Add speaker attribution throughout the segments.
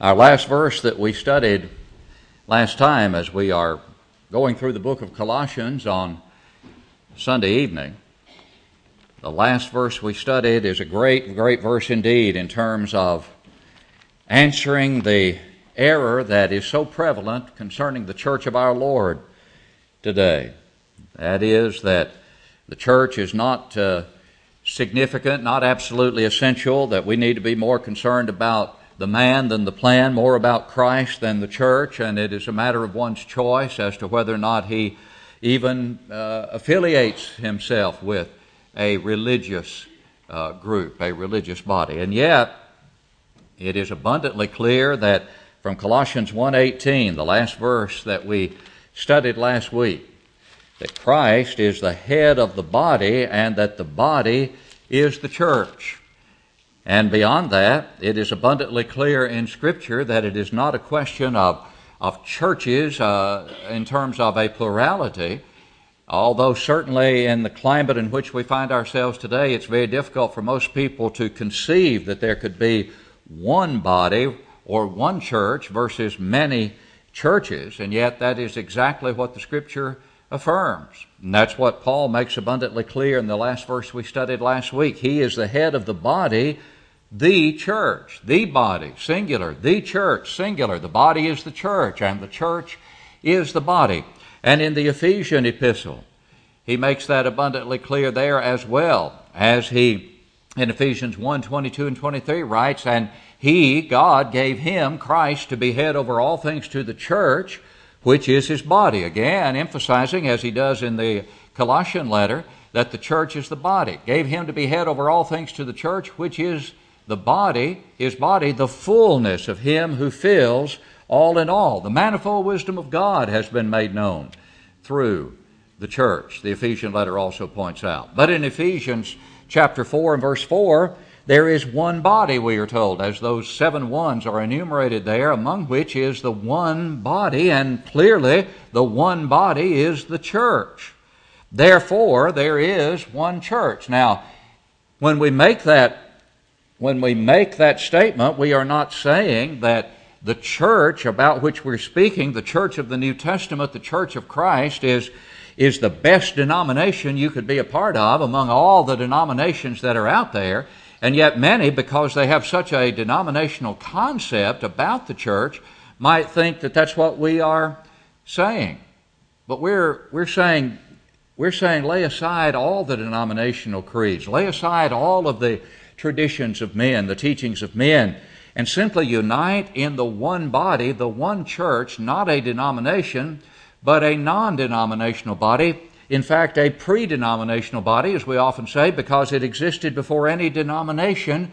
Speaker 1: Our last verse that we studied last time as we are going through the book of Colossians on Sunday evening, the last verse we studied is a great, great verse indeed in terms of answering the error that is so prevalent concerning the church of our Lord today. That is, that the church is not uh, significant, not absolutely essential, that we need to be more concerned about the man than the plan, more about Christ than the church, and it is a matter of one's choice as to whether or not he even uh, affiliates himself with a religious uh, group, a religious body. And yet, it is abundantly clear that from Colossians 1:18, the last verse that we studied last week, that Christ is the head of the body and that the body is the church. And beyond that, it is abundantly clear in Scripture that it is not a question of, of churches uh, in terms of a plurality, although certainly in the climate in which we find ourselves today, it's very difficult for most people to conceive that there could be one body or one church versus many churches, and yet that is exactly what the Scripture affirms. And that's what Paul makes abundantly clear in the last verse we studied last week. He is the head of the body the church, the body, singular, the church, singular. The body is the church, and the church is the body. And in the Ephesian epistle, he makes that abundantly clear there as well, as he in Ephesians 1 22 and 23 writes, And he, God, gave him, Christ, to be head over all things to the church, which is his body. Again, emphasizing, as he does in the Colossian letter, that the church is the body. Gave him to be head over all things to the church, which is the body, his body, the fullness of him who fills all in all. The manifold wisdom of God has been made known through the church, the Ephesian letter also points out. But in Ephesians chapter 4 and verse 4, there is one body, we are told, as those seven ones are enumerated there, among which is the one body, and clearly the one body is the church. Therefore, there is one church. Now, when we make that when we make that statement, we are not saying that the church about which we're speaking, the church of the New Testament, the church of Christ, is, is the best denomination you could be a part of among all the denominations that are out there. And yet, many, because they have such a denominational concept about the church, might think that that's what we are saying. But we're, we're saying we're saying lay aside all the denominational creeds, lay aside all of the traditions of men, the teachings of men, and simply unite in the one body, the one church, not a denomination, but a non denominational body. In fact, a pre denominational body, as we often say, because it existed before any denomination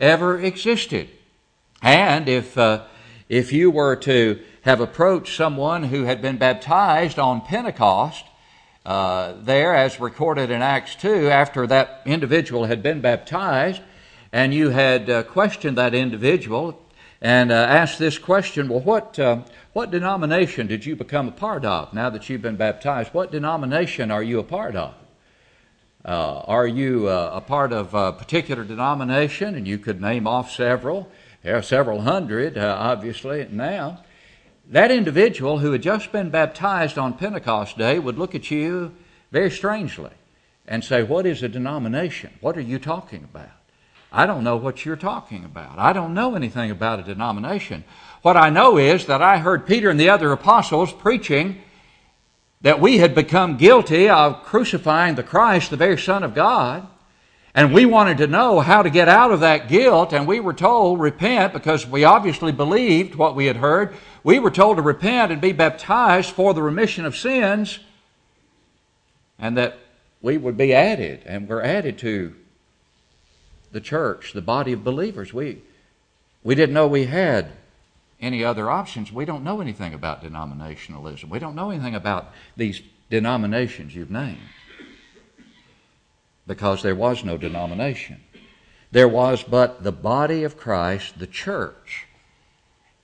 Speaker 1: ever existed. And if, uh, if you were to have approached someone who had been baptized on Pentecost, uh, there, as recorded in Acts 2, after that individual had been baptized, and you had uh, questioned that individual and uh, asked this question well, what, uh, what denomination did you become a part of now that you've been baptized? What denomination are you a part of? Uh, are you uh, a part of a particular denomination? And you could name off several. There are several hundred, uh, obviously, now. That individual who had just been baptized on Pentecost Day would look at you very strangely and say, What is a denomination? What are you talking about? I don't know what you're talking about. I don't know anything about a denomination. What I know is that I heard Peter and the other apostles preaching that we had become guilty of crucifying the Christ, the very Son of God. And we wanted to know how to get out of that guilt, and we were told, repent, because we obviously believed what we had heard. We were told to repent and be baptized for the remission of sins, and that we would be added, and we're added to the church, the body of believers. We, we didn't know we had any other options. We don't know anything about denominationalism. We don't know anything about these denominations you've named because there was no denomination. There was but the body of Christ, the church.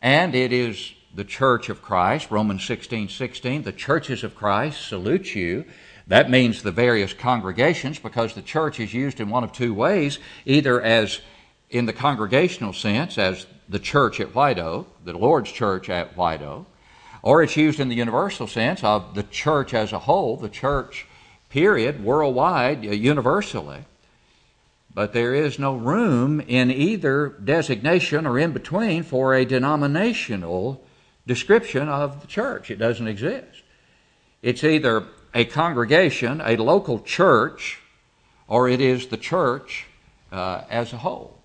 Speaker 1: And it is the church of Christ, Romans 16 16, the churches of Christ salute you. That means the various congregations because the church is used in one of two ways either as in the congregational sense as the church at White Oak, the Lord's church at White Oak, or it's used in the universal sense of the church as a whole, the church, period, worldwide, uh, universally. But there is no room in either designation or in between for a denominational description of the church. It doesn't exist. It's either a congregation, a local church, or it is the church uh, as a whole.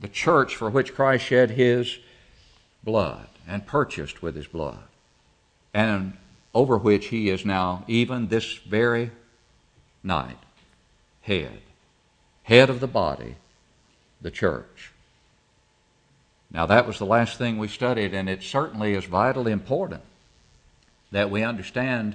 Speaker 1: The church for which Christ shed his blood and purchased with his blood, and over which he is now, even this very night, head head of the body, the church. Now, that was the last thing we studied, and it certainly is vitally important that we understand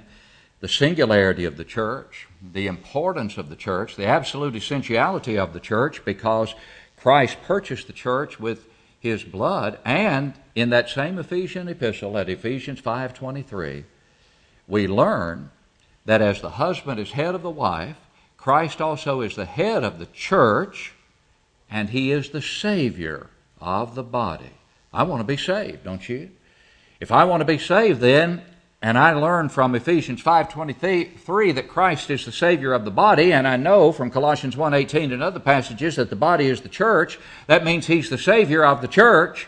Speaker 1: the singularity of the church, the importance of the church, the absolute essentiality of the church, because Christ purchased the church with his blood, and in that same Ephesian epistle at Ephesians 5:23, we learn that as the husband is head of the wife, Christ also is the head of the church, and he is the Savior of the body. I want to be saved, don't you? If I want to be saved, then, and I learn from Ephesians 5.23 that Christ is the Savior of the body, and I know from Colossians 1.18 and other passages that the body is the church, that means He's the Savior of the church,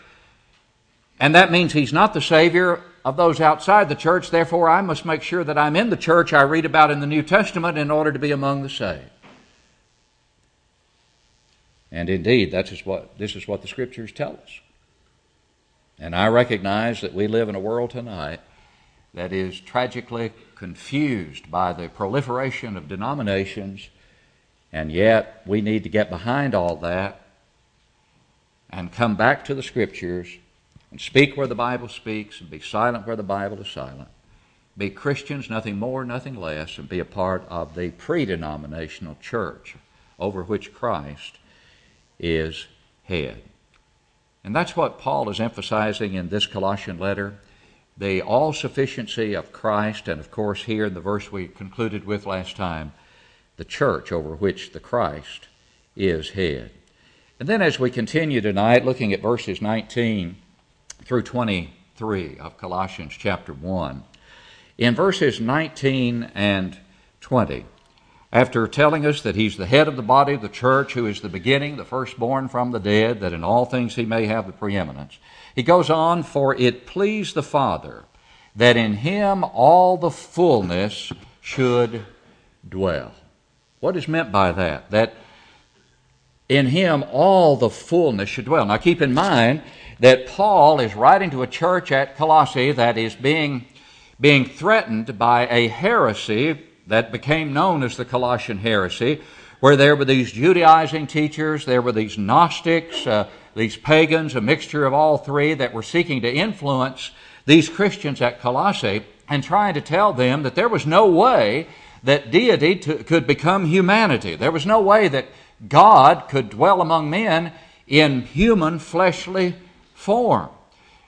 Speaker 1: and that means He's not the Savior of those outside the church. Therefore, I must make sure that I'm in the church I read about in the New Testament in order to be among the saved. And indeed, that is what, this is what the Scriptures tell us. And I recognize that we live in a world tonight that is tragically confused by the proliferation of denominations, and yet we need to get behind all that and come back to the Scriptures and speak where the Bible speaks and be silent where the Bible is silent. Be Christians, nothing more, nothing less, and be a part of the pre denominational church over which Christ is head. And that's what Paul is emphasizing in this Colossian letter the all sufficiency of Christ, and of course, here in the verse we concluded with last time, the church over which the Christ is head. And then as we continue tonight, looking at verses 19 through 23 of Colossians chapter 1. In verses 19 and 20, after telling us that he's the head of the body of the church, who is the beginning, the firstborn from the dead, that in all things he may have the preeminence, he goes on, For it pleased the Father that in him all the fullness should dwell. What is meant by that? That in him all the fullness should dwell. Now keep in mind that Paul is writing to a church at Colossae that is being, being threatened by a heresy that became known as the Colossian heresy, where there were these Judaizing teachers, there were these Gnostics, uh, these pagans, a mixture of all three that were seeking to influence these Christians at Colossae and trying to tell them that there was no way that deity to, could become humanity. There was no way that God could dwell among men in human fleshly form.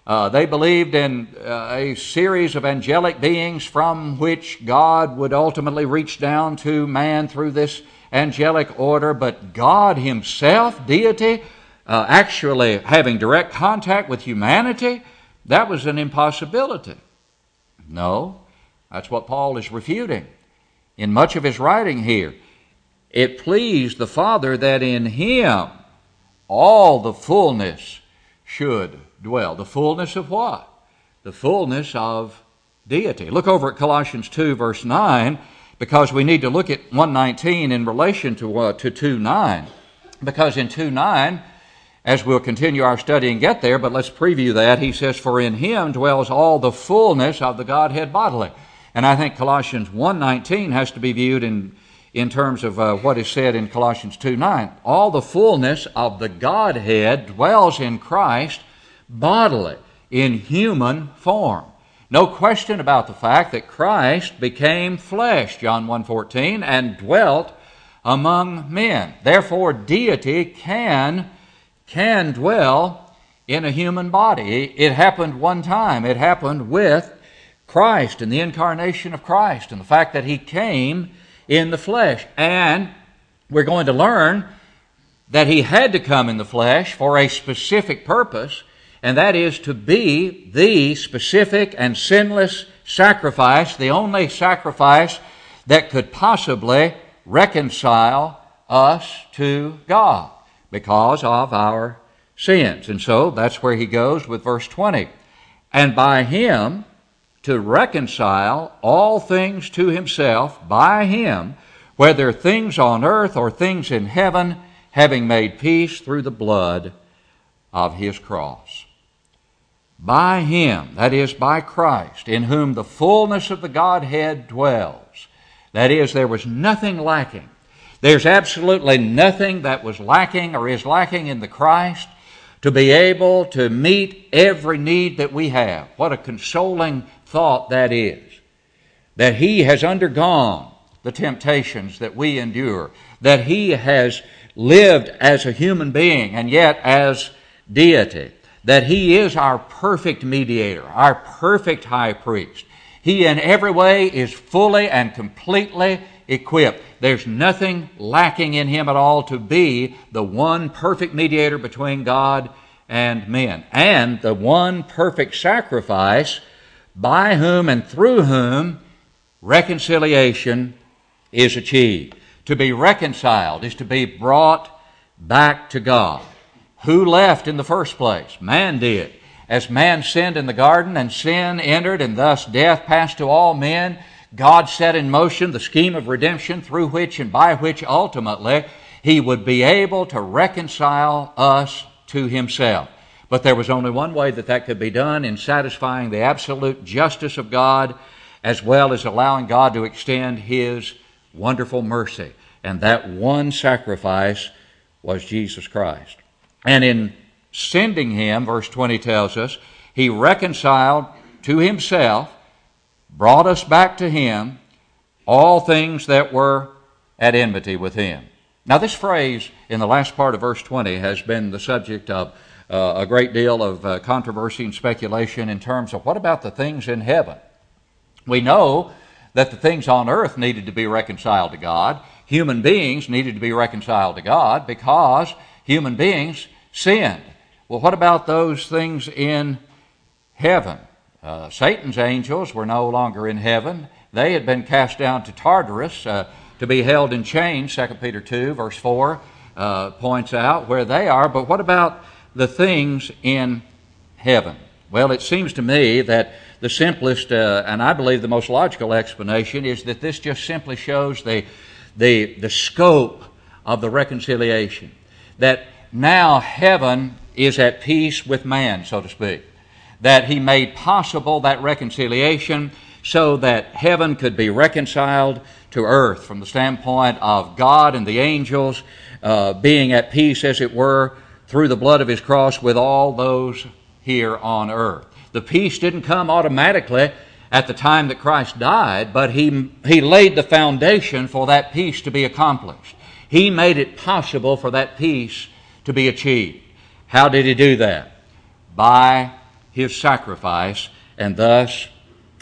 Speaker 1: Uh, they believed in uh, a series of angelic beings from which God would ultimately reach down to man through this angelic order, but God Himself, deity, uh, actually having direct contact with humanity, that was an impossibility. No, that's what Paul is refuting in much of his writing here. It pleased the Father that in Him all the fullness should dwell. The fullness of what? The fullness of deity. Look over at Colossians 2, verse 9, because we need to look at 119 in relation to, uh, to 2 9. Because in 2 9, as we'll continue our study and get there, but let's preview that, he says, For in him dwells all the fullness of the Godhead bodily. And I think Colossians 1.19 has to be viewed in, in terms of uh, what is said in Colossians 2.9. All the fullness of the Godhead dwells in Christ bodily, in human form. No question about the fact that Christ became flesh, John 1:14, and dwelt among men. Therefore deity can can dwell in a human body. It happened one time. It happened with Christ and the incarnation of Christ and the fact that he came in the flesh. And we're going to learn that he had to come in the flesh for a specific purpose, and that is to be the specific and sinless sacrifice, the only sacrifice that could possibly reconcile us to God because of our sins. And so that's where he goes with verse 20. And by him to reconcile all things to himself, by him, whether things on earth or things in heaven, having made peace through the blood of his cross. By him, that is, by Christ, in whom the fullness of the Godhead dwells. That is, there was nothing lacking. There's absolutely nothing that was lacking or is lacking in the Christ to be able to meet every need that we have. What a consoling thought that is. That He has undergone the temptations that we endure, that He has lived as a human being and yet as deity, that He is our perfect mediator, our perfect high priest. He in every way is fully and completely equipped. There's nothing lacking in him at all to be the one perfect mediator between God and men, and the one perfect sacrifice by whom and through whom reconciliation is achieved. To be reconciled is to be brought back to God. Who left in the first place? Man did. As man sinned in the garden and sin entered and thus death passed to all men, God set in motion the scheme of redemption through which and by which ultimately He would be able to reconcile us to Himself. But there was only one way that that could be done in satisfying the absolute justice of God as well as allowing God to extend His wonderful mercy. And that one sacrifice was Jesus Christ. And in sending Him, verse 20 tells us, He reconciled to Himself brought us back to him all things that were at enmity with him. Now, this phrase in the last part of verse 20 has been the subject of uh, a great deal of uh, controversy and speculation in terms of what about the things in heaven? We know that the things on earth needed to be reconciled to God. Human beings needed to be reconciled to God because human beings sinned. Well, what about those things in heaven? Uh, Satan's angels were no longer in heaven. They had been cast down to Tartarus uh, to be held in chains, 2 Peter 2, verse 4 uh, points out where they are. But what about the things in heaven? Well, it seems to me that the simplest uh, and I believe the most logical explanation is that this just simply shows the, the, the scope of the reconciliation. That now heaven is at peace with man, so to speak that he made possible that reconciliation so that heaven could be reconciled to earth from the standpoint of God and the angels uh, being at peace, as it were, through the blood of his cross with all those here on earth. The peace didn't come automatically at the time that Christ died, but he, he laid the foundation for that peace to be accomplished. He made it possible for that peace to be achieved. How did he do that? By his sacrifice and thus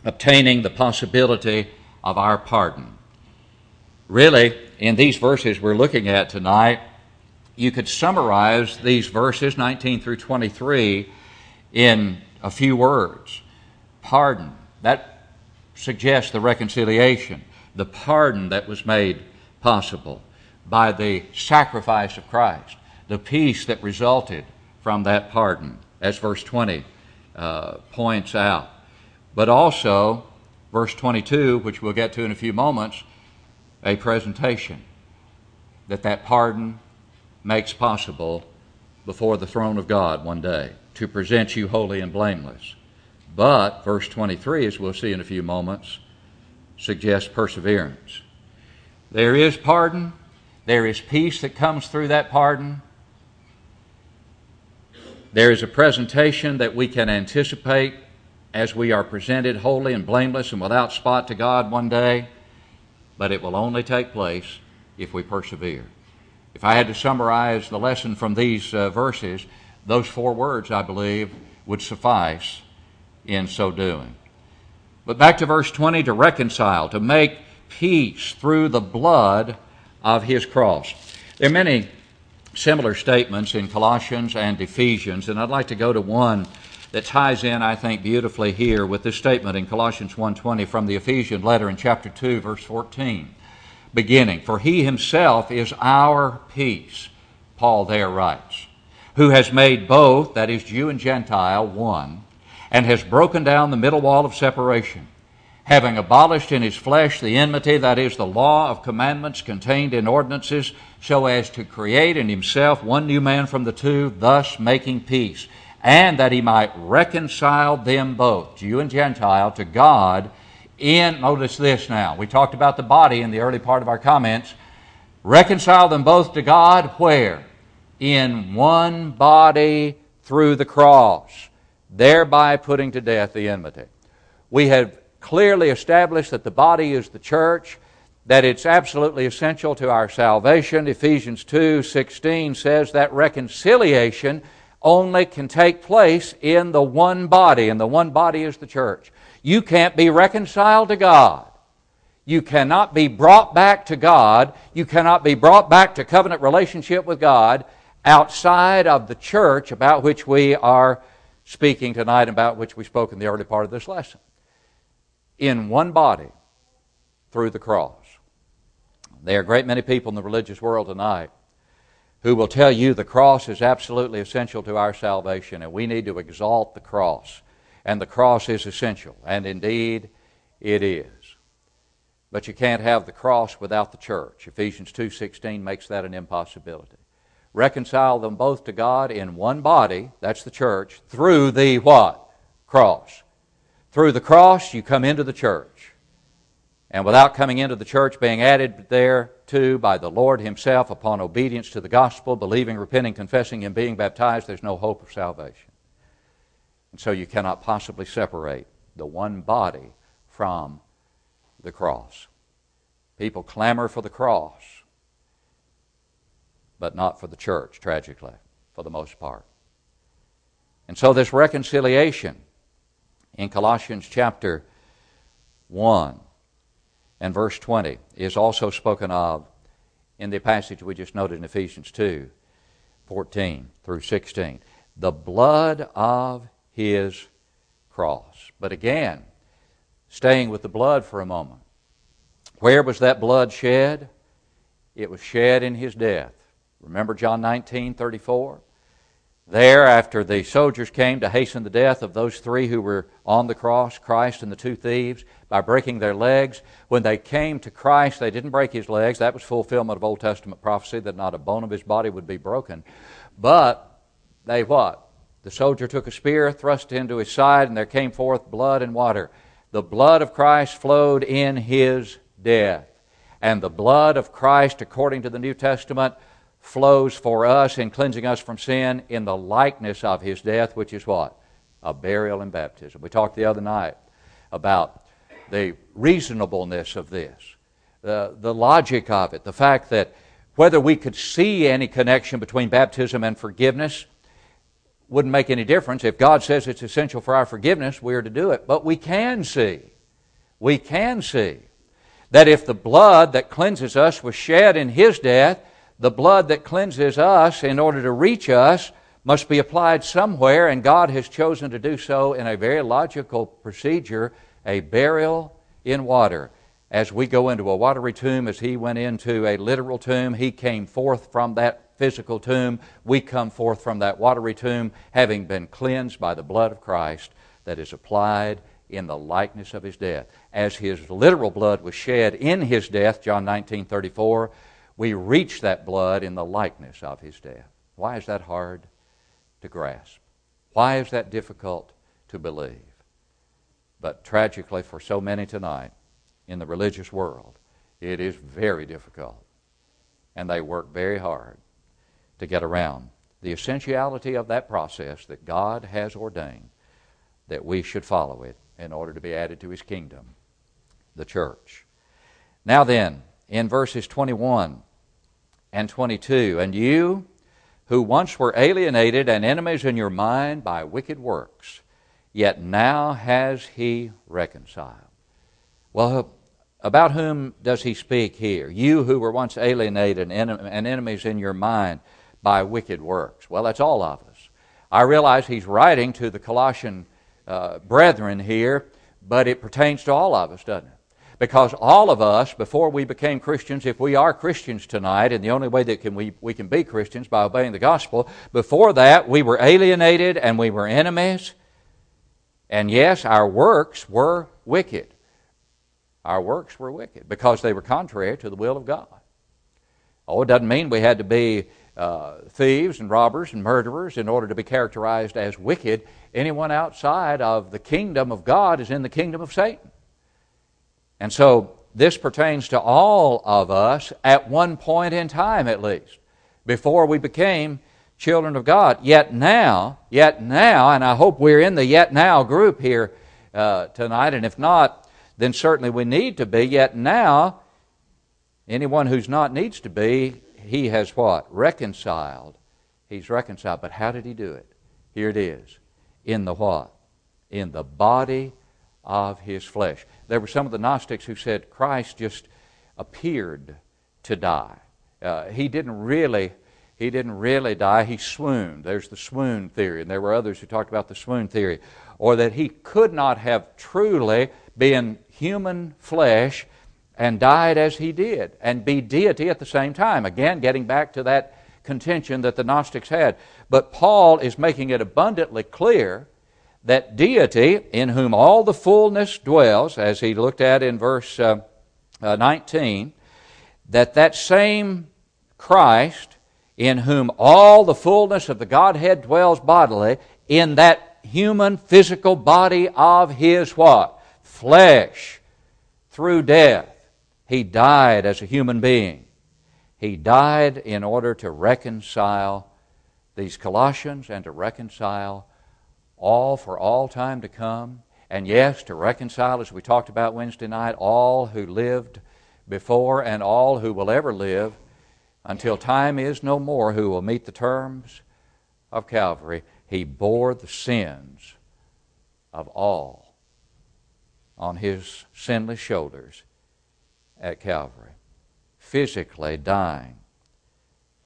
Speaker 1: obtaining the possibility of our pardon. Really, in these verses we're looking at tonight, you could summarize these verses, 19 through 23, in a few words. Pardon. That suggests the reconciliation, the pardon that was made possible by the sacrifice of Christ, the peace that resulted from that pardon, as verse 20 uh, points out. But also, verse 22, which we'll get to in a few moments, a presentation that that pardon makes possible before the throne of God one day to present you holy and blameless. But, verse 23, as we'll see in a few moments, suggests perseverance. There is pardon, there is peace that comes through that pardon, there is a presentation that we can anticipate as we are presented holy and blameless and without spot to God one day, but it will only take place if we persevere. If I had to summarize the lesson from these uh, verses, those four words, I believe, would suffice in so doing. But back to verse 20 to reconcile, to make peace through the blood of his cross. There are many similar statements in Colossians and Ephesians, and I'd like to go to one that ties in, I think, beautifully here with this statement in Colossians 1.20 from the Ephesian letter in chapter 2, verse 14, beginning, For he himself is our peace, Paul there writes, who has made both, that is, Jew and Gentile, one, and has broken down the middle wall of separation having abolished in his flesh the enmity, that is, the law of commandments contained in ordinances, so as to create in himself one new man from the two, thus making peace, and that he might reconcile them both, Jew and Gentile, to God in, notice this now, we talked about the body in the early part of our comments, reconcile them both to God where? In one body through the cross, thereby putting to death the enmity. We have clearly established that the body is the church, that it's absolutely essential to our salvation. Ephesians 2:16 says that reconciliation only can take place in the one body, and the one body is the church. You can't be reconciled to God. You cannot be brought back to God. You cannot be brought back to covenant relationship with God outside of the church about which we are speaking tonight, about which we spoke in the early part of this lesson in one body through the cross. There are a great many people in the religious world tonight who will tell you the cross is absolutely essential to our salvation and we need to exalt the cross. And the cross is essential, and indeed it is. But you can't have the cross without the church. Ephesians 2:16 makes that an impossibility. Reconcile them both to God in one body, that's the church, through the what? Cross. Through the cross, you come into the church. And without coming into the church, being added there to by the Lord Himself upon obedience to the gospel, believing, repenting, confessing, and being baptized, there's no hope of salvation. And so you cannot possibly separate the one body from the cross. People clamor for the cross, but not for the church, tragically, for the most part. And so this reconciliation in Colossians chapter 1 and verse 20 is also spoken of in the passage we just noted in Ephesians 2 14 through 16. The blood of his cross. But again, staying with the blood for a moment. Where was that blood shed? It was shed in his death. Remember John 19 34? There, after the soldiers came to hasten the death of those three who were on the cross, Christ and the two thieves, by breaking their legs, when they came to Christ, they didn't break his legs. That was fulfillment of Old Testament prophecy that not a bone of his body would be broken. But they what? The soldier took a spear, thrust it into his side, and there came forth blood and water. The blood of Christ flowed in his death. And the blood of Christ, according to the New Testament, flows for us in cleansing us from sin in the likeness of his death, which is what? A burial and baptism. We talked the other night about the reasonableness of this, the, the logic of it, the fact that whether we could see any connection between baptism and forgiveness wouldn't make any difference. If God says it's essential for our forgiveness, we are to do it. But we can see, we can see that if the blood that cleanses us was shed in His death, the blood that cleanses us in order to reach us must be applied somewhere, and God has chosen to do so in a very logical procedure a burial in water. As we go into a watery tomb, as he went into a literal tomb, he came forth from that physical tomb. We come forth from that watery tomb, having been cleansed by the blood of Christ that is applied in the likeness of his death. As his literal blood was shed in his death, John 19 34, we reach that blood in the likeness of his death. Why is that hard to grasp? Why is that difficult to believe? But tragically, for so many tonight in the religious world, it is very difficult. And they work very hard to get around the essentiality of that process that God has ordained that we should follow it in order to be added to his kingdom, the church. Now then, in verses 21 and 22. And you, who once were alienated and enemies in your mind by wicked works, yet now has he reconciled. Well, about whom does he speak here? You who were once alienated and enemies in your mind by wicked works. Well, that's all of us. I realize he's writing to the Colossian uh, brethren here, but it pertains to all of us, doesn't it? Because all of us, before we became Christians, if we are Christians tonight, and the only way that can we, we can be Christians by obeying the gospel, before that we were alienated and we were enemies. And yes, our works were wicked. Our works were wicked because they were contrary to the will of God. Oh, it doesn't mean we had to be uh, thieves and robbers and murderers in order to be characterized as wicked. Anyone outside of the kingdom of God is in the kingdom of Satan. And so this pertains to all of us at one point in time at least, before we became children of God. Yet now, yet now, and I hope we're in the yet now group here uh, tonight, and if not, then certainly we need to be. Yet now, anyone who's not needs to be, he has what? Reconciled. He's reconciled. But how did he do it? Here it is. In the what? In the body of his flesh. There were some of the Gnostics who said Christ just appeared to die. Uh, he didn't really he didn't really die, he swooned. There's the swoon theory, and there were others who talked about the swoon theory. Or that he could not have truly been human flesh and died as he did, and be deity at the same time. Again, getting back to that contention that the Gnostics had. But Paul is making it abundantly clear that deity, in whom all the fullness dwells, as he looked at in verse uh, uh, 19, that that same Christ, in whom all the fullness of the Godhead dwells bodily, in that human physical body of his what? Flesh, through death. He died as a human being. He died in order to reconcile these Colossians and to reconcile all for all time to come. And yes, to reconcile, as we talked about Wednesday night, all who lived before and all who will ever live until time is no more who will meet the terms of Calvary. He bore the sins of all on his sinless shoulders at Calvary, physically dying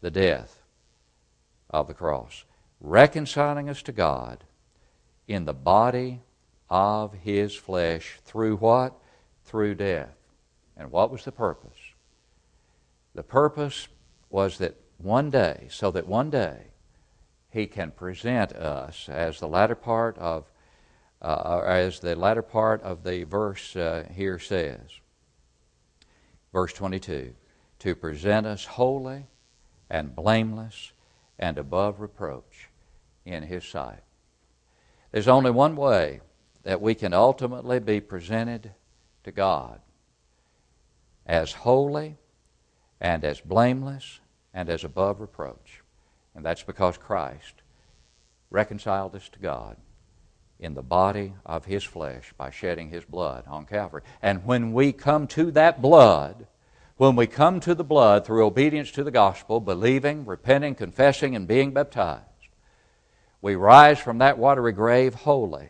Speaker 1: the death of the cross, reconciling us to God in the body of his flesh through what? Through death. And what was the purpose? The purpose was that one day, so that one day, he can present us as the latter part of uh, as the latter part of the verse uh, here says verse 22 to present us holy and blameless and above reproach in his sight there's only one way that we can ultimately be presented to God as holy and as blameless and as above reproach. And that's because Christ reconciled us to God in the body of His flesh by shedding His blood on Calvary. And when we come to that blood, when we come to the blood through obedience to the gospel, believing, repenting, confessing, and being baptized, we rise from that watery grave holy.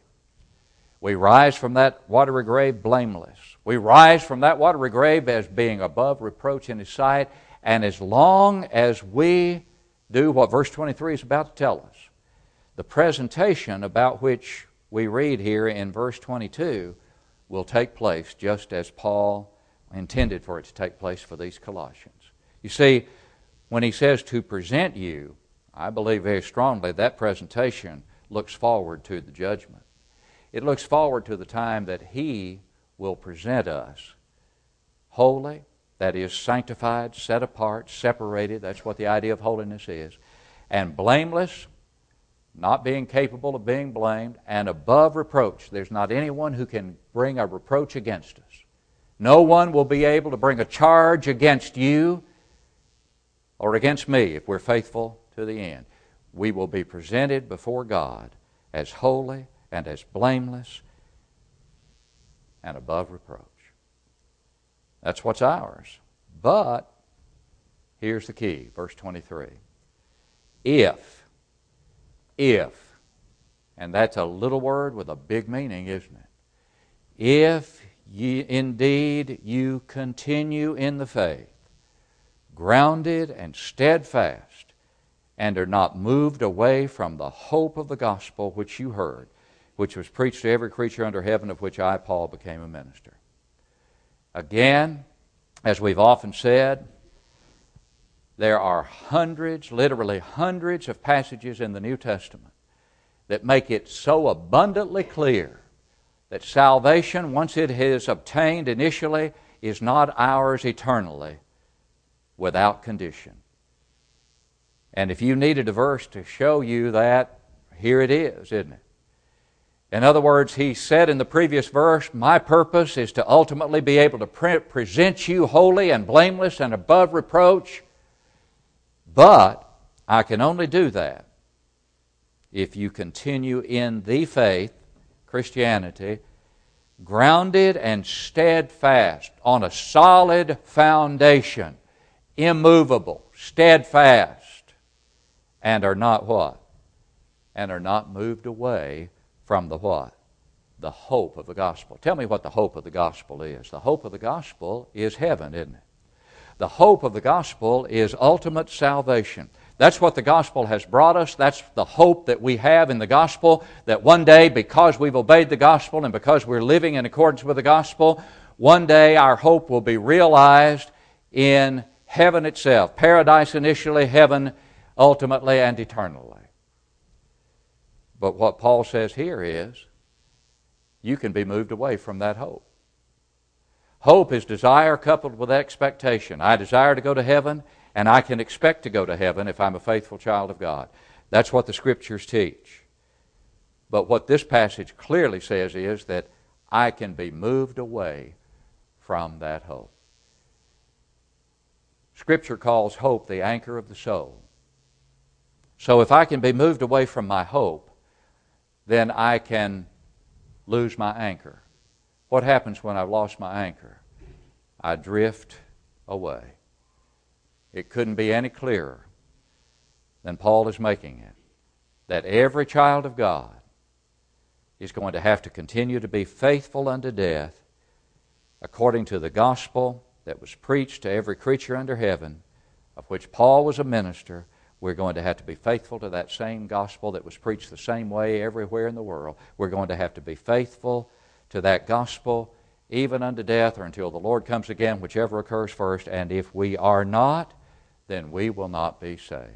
Speaker 1: We rise from that watery grave blameless. We rise from that watery grave as being above reproach in His sight. And as long as we do what verse 23 is about to tell us, the presentation about which we read here in verse 22 will take place just as Paul intended for it to take place for these Colossians. You see, when he says to present you, I believe very strongly that presentation looks forward to the judgment. It looks forward to the time that He will present us holy, that is, sanctified, set apart, separated. That's what the idea of holiness is. And blameless, not being capable of being blamed, and above reproach. There's not anyone who can bring a reproach against us. No one will be able to bring a charge against you or against me if we're faithful to the end. We will be presented before God as holy and as blameless and above reproach. That's what's ours. But here's the key, verse 23. If, if, and that's a little word with a big meaning, isn't it? If ye, indeed you continue in the faith, grounded and steadfast, and are not moved away from the hope of the gospel which you heard, which was preached to every creature under heaven, of which I, Paul, became a minister. Again, as we've often said, there are hundreds, literally hundreds of passages in the New Testament that make it so abundantly clear that salvation, once it is obtained initially, is not ours eternally without condition. And if you needed a verse to show you that, here it is, isn't it? In other words, he said in the previous verse, My purpose is to ultimately be able to pre- present you holy and blameless and above reproach, but I can only do that if you continue in the faith, Christianity, grounded and steadfast on a solid foundation, immovable, steadfast, and are not what? And are not moved away from the what? The hope of the gospel. Tell me what the hope of the gospel is. The hope of the gospel is heaven, isn't it? The hope of the gospel is ultimate salvation. That's what the gospel has brought us. That's the hope that we have in the gospel that one day, because we've obeyed the gospel and because we're living in accordance with the gospel, one day our hope will be realized in heaven itself. Paradise initially, heaven ultimately and eternally. But what Paul says here is you can be moved away from that hope. Hope is desire coupled with expectation. I desire to go to heaven, and I can expect to go to heaven if I'm a faithful child of God. That's what the Scriptures teach. But what this passage clearly says is that I can be moved away from that hope. Scripture calls hope the anchor of the soul. So if I can be moved away from my hope, then I can lose my anchor. What happens when I've lost my anchor? I drift away. It couldn't be any clearer than Paul is making it that every child of God is going to have to continue to be faithful unto death according to the gospel that was preached to every creature under heaven, of which Paul was a minister. We're going to have to be faithful to that same gospel that was preached the same way everywhere in the world. We're going to have to be faithful to that gospel even unto death or until the Lord comes again, whichever occurs first. And if we are not, then we will not be saved.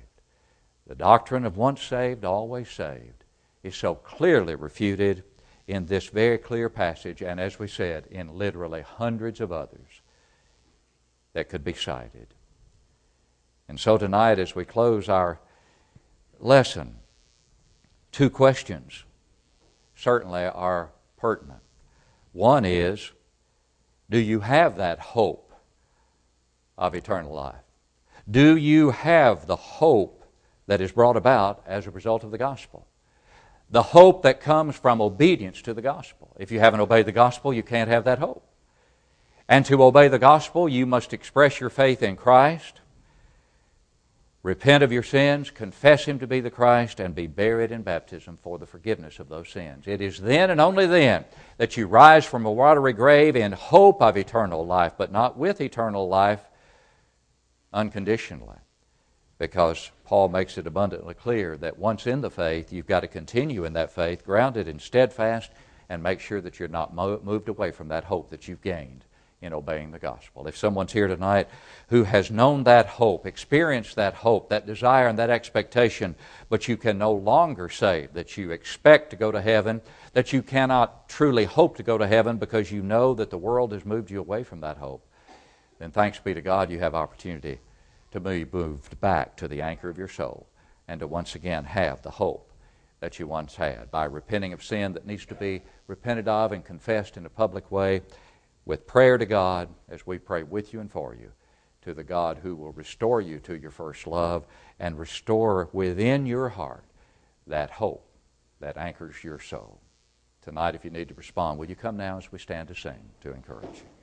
Speaker 1: The doctrine of once saved, always saved is so clearly refuted in this very clear passage, and as we said, in literally hundreds of others that could be cited. And so tonight, as we close our lesson, two questions certainly are pertinent. One is Do you have that hope of eternal life? Do you have the hope that is brought about as a result of the gospel? The hope that comes from obedience to the gospel. If you haven't obeyed the gospel, you can't have that hope. And to obey the gospel, you must express your faith in Christ, repent of your sins, confess Him to be the Christ, and be buried in baptism for the forgiveness of those sins. It is then and only then that you rise from a watery grave in hope of eternal life, but not with eternal life unconditionally. Because Paul makes it abundantly clear that once in the faith, you've got to continue in that faith, grounded and steadfast, and make sure that you're not moved away from that hope that you've gained in obeying the gospel. If someone's here tonight who has known that hope, experienced that hope, that desire, and that expectation, but you can no longer say that you expect to go to heaven, that you cannot truly hope to go to heaven because you know that the world has moved you away from that hope, then thanks be to God you have opportunity to be moved back to the anchor of your soul and to once again have the hope that you once had by repenting of sin that needs to be repented of and confessed in a public way with prayer to God as we pray with you and for you to the God who will restore you to your first love and restore within your heart that hope that anchors your soul. Tonight, if you need to respond, will you come now as we stand to sing to encourage you?